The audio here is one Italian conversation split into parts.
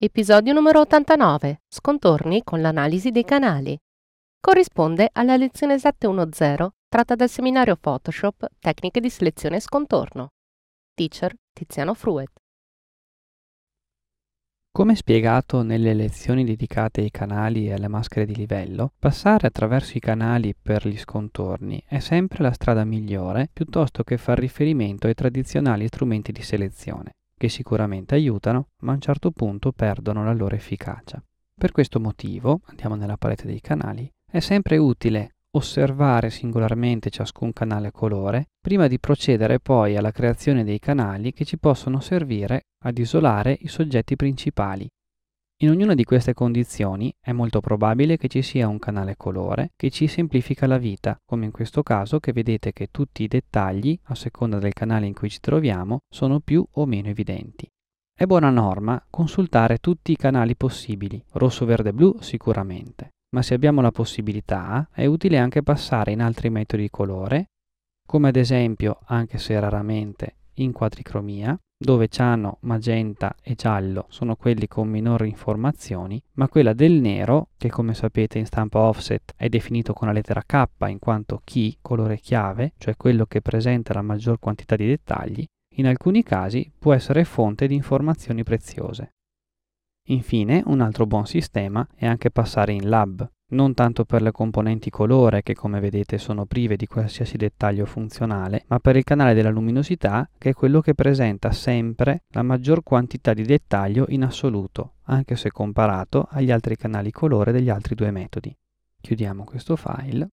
Episodio numero 89. Scontorni con l'analisi dei canali. Corrisponde alla lezione 710 tratta dal seminario Photoshop Tecniche di selezione e scontorno. Teacher Tiziano Fruet. Come spiegato nelle lezioni dedicate ai canali e alle maschere di livello, passare attraverso i canali per gli scontorni è sempre la strada migliore piuttosto che far riferimento ai tradizionali strumenti di selezione che sicuramente aiutano, ma a un certo punto perdono la loro efficacia. Per questo motivo, andiamo nella parete dei canali, è sempre utile osservare singolarmente ciascun canale colore prima di procedere poi alla creazione dei canali che ci possono servire ad isolare i soggetti principali in ognuna di queste condizioni è molto probabile che ci sia un canale colore che ci semplifica la vita, come in questo caso che vedete che tutti i dettagli, a seconda del canale in cui ci troviamo, sono più o meno evidenti. È buona norma consultare tutti i canali possibili, rosso, verde, blu sicuramente, ma se abbiamo la possibilità è utile anche passare in altri metodi di colore, come ad esempio, anche se raramente, in quadricromia, dove ciano, magenta e giallo sono quelli con minori informazioni, ma quella del nero, che come sapete in stampa offset è definito con la lettera K in quanto key, colore chiave, cioè quello che presenta la maggior quantità di dettagli, in alcuni casi può essere fonte di informazioni preziose. Infine, un altro buon sistema è anche passare in lab, non tanto per le componenti colore che come vedete sono prive di qualsiasi dettaglio funzionale, ma per il canale della luminosità che è quello che presenta sempre la maggior quantità di dettaglio in assoluto, anche se comparato agli altri canali colore degli altri due metodi. Chiudiamo questo file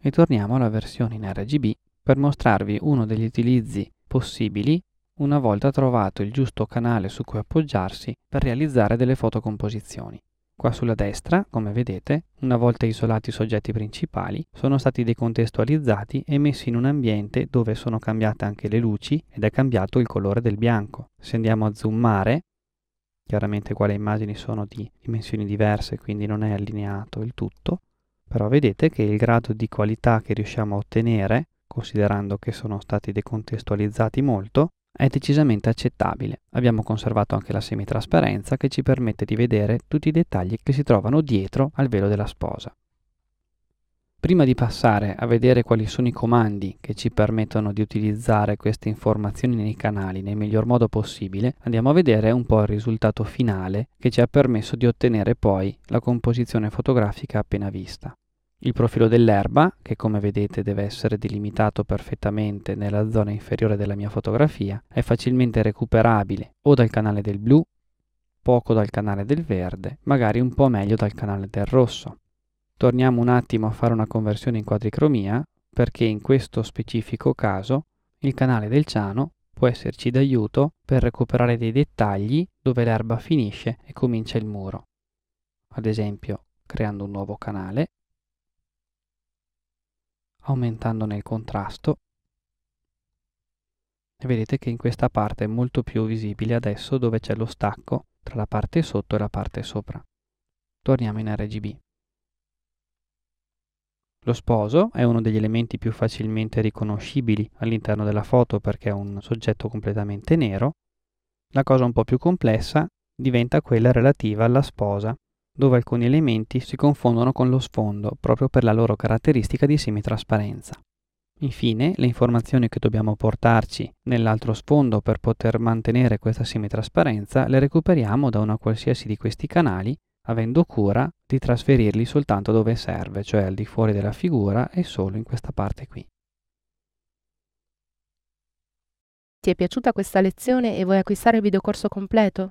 e torniamo alla versione in RGB per mostrarvi uno degli utilizzi possibili una volta trovato il giusto canale su cui appoggiarsi per realizzare delle fotocomposizioni. Qua sulla destra, come vedete, una volta isolati i soggetti principali, sono stati decontestualizzati e messi in un ambiente dove sono cambiate anche le luci ed è cambiato il colore del bianco. Se andiamo a zoomare, chiaramente qua le immagini sono di dimensioni diverse, quindi non è allineato il tutto, però vedete che il grado di qualità che riusciamo a ottenere, considerando che sono stati decontestualizzati molto, è decisamente accettabile. Abbiamo conservato anche la semitrasparenza che ci permette di vedere tutti i dettagli che si trovano dietro al velo della sposa. Prima di passare a vedere quali sono i comandi che ci permettono di utilizzare queste informazioni nei canali nel miglior modo possibile, andiamo a vedere un po' il risultato finale che ci ha permesso di ottenere poi la composizione fotografica appena vista. Il profilo dell'erba, che come vedete deve essere delimitato perfettamente nella zona inferiore della mia fotografia, è facilmente recuperabile o dal canale del blu, poco dal canale del verde, magari un po' meglio dal canale del rosso. Torniamo un attimo a fare una conversione in quadricromia, perché in questo specifico caso il canale del ciano può esserci d'aiuto per recuperare dei dettagli dove l'erba finisce e comincia il muro. Ad esempio, creando un nuovo canale aumentandone il contrasto e vedete che in questa parte è molto più visibile adesso dove c'è lo stacco tra la parte sotto e la parte sopra. Torniamo in RGB. Lo sposo è uno degli elementi più facilmente riconoscibili all'interno della foto perché è un soggetto completamente nero. La cosa un po' più complessa diventa quella relativa alla sposa dove alcuni elementi si confondono con lo sfondo proprio per la loro caratteristica di semitrasparenza. Infine, le informazioni che dobbiamo portarci nell'altro sfondo per poter mantenere questa semitrasparenza le recuperiamo da una qualsiasi di questi canali, avendo cura di trasferirli soltanto dove serve, cioè al di fuori della figura e solo in questa parte qui. Ti è piaciuta questa lezione e vuoi acquistare il videocorso completo?